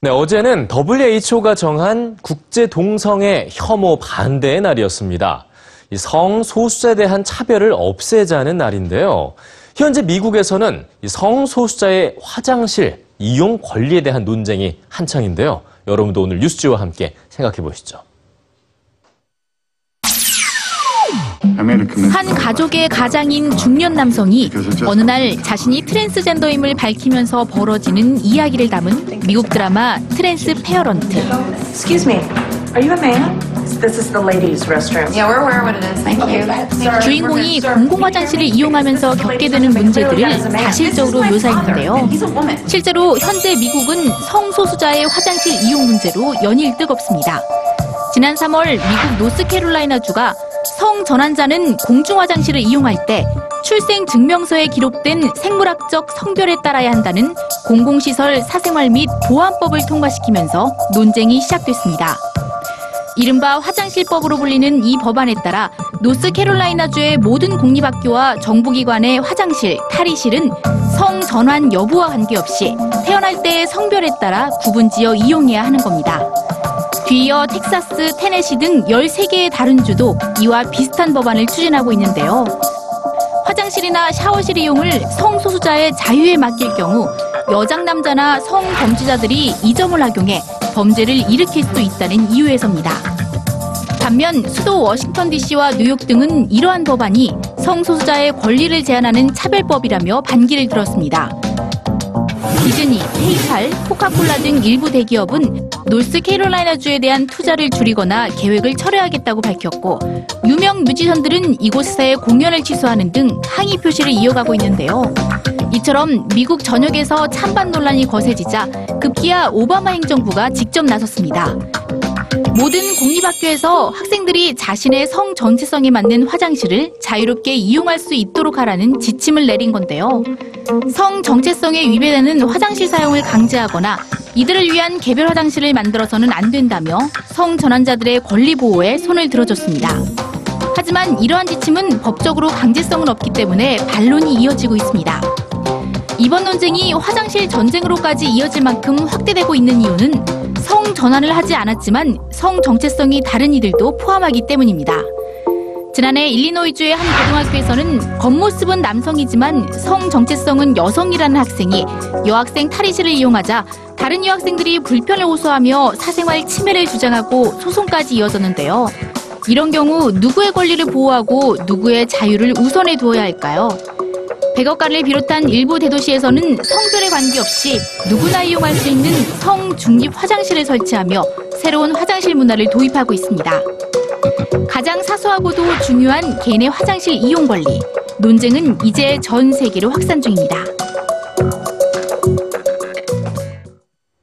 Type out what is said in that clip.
네, 어제는 WHO가 정한 국제 동성애 혐오 반대의 날이었습니다. 이 성소수자에 대한 차별을 없애자는 날인데요. 현재 미국에서는 이 성소수자의 화장실 이용 권리에 대한 논쟁이 한창인데요. 여러분도 오늘 뉴스G와 함께 생각해 보시죠. 한 가족의 가장인 중년 남성이 어느 날 자신이 트랜스젠더임을 밝히면서 벌어지는 이야기를 담은 미국 드라마 Transparent. Excuse me, are you a man? This is the ladies' restroom. Yeah, we're aware what it is. Thank you. 주인공이 공공 화장실을 이용하면서 겪게 되는 문제들을 사실적으로 묘사했는데요. 실제로 현재 미국은 성소수자의 화장실 이용 문제로 연일 뜨겁습니다. 지난 3월 미국 노스캐롤라이나주가 성 전환자는 공중 화장실을 이용할 때 출생 증명서에 기록된 생물학적 성별에 따라야 한다는 공공시설 사생활 및 보안법을 통과시키면서 논쟁이 시작됐습니다. 이른바 화장실법으로 불리는 이 법안에 따라 노스캐롤라이나주의 모든 공립학교와 정부기관의 화장실, 탈의실은 성 전환 여부와 관계없이 태어날 때의 성별에 따라 구분지어 이용해야 하는 겁니다. 뒤이어 텍사스, 테네시 등 13개의 다른 주도 이와 비슷한 법안을 추진하고 있는데요. 화장실이나 샤워실 이용을 성소수자의 자유에 맡길 경우 여장 남자나 성범죄자들이 이 점을 악용해 범죄를 일으킬 수도 있다는 이유에서입니다. 반면 수도 워싱턴 DC와 뉴욕 등은 이러한 법안이 성소수자의 권리를 제한하는 차별법이라며 반기를 들었습니다. 디즈니, 페이팔, 코카콜라 등 일부 대기업은 노스캐롤라이나주에 대한 투자를 줄이거나 계획을 철회하겠다고 밝혔고 유명 뮤지션들은 이곳에서의 공연을 취소하는 등 항의 표시를 이어가고 있는데요. 이처럼 미국 전역에서 찬반 논란이 거세지자 급기야 오바마 행정부가 직접 나섰습니다. 모든 공립학교에서 학생들이 자신의 성 전체성에 맞는 화장실을 자유롭게 이용할 수 있도록 하라는 지침을 내린 건데요. 성 정체성에 위배되는 화장실 사용을 강제하거나 이들을 위한 개별 화장실을 만들어서는 안 된다며 성 전환자들의 권리 보호에 손을 들어줬습니다. 하지만 이러한 지침은 법적으로 강제성은 없기 때문에 반론이 이어지고 있습니다. 이번 논쟁이 화장실 전쟁으로까지 이어질 만큼 확대되고 있는 이유는 성 전환을 하지 않았지만 성 정체성이 다른 이들도 포함하기 때문입니다. 지난해 일리노이주의 한 고등학교에서는 겉모습은 남성이지만 성 정체성은 여성이라는 학생이 여학생 탈의실을 이용하자 다른 여학생들이 불편을 호소하며 사생활 침해를 주장하고 소송까지 이어졌는데요. 이런 경우 누구의 권리를 보호하고 누구의 자유를 우선에 두어야 할까요? 백악관을 비롯한 일부 대도시에서는 성별에 관계없이 누구나 이용할 수 있는 성 중립 화장실을 설치하며 새로운 화장실 문화를 도입하고 있습니다. 가장 사소하고도 중요한 개인의 화장실 이용 권리. 논쟁은 이제 전 세계로 확산 중입니다.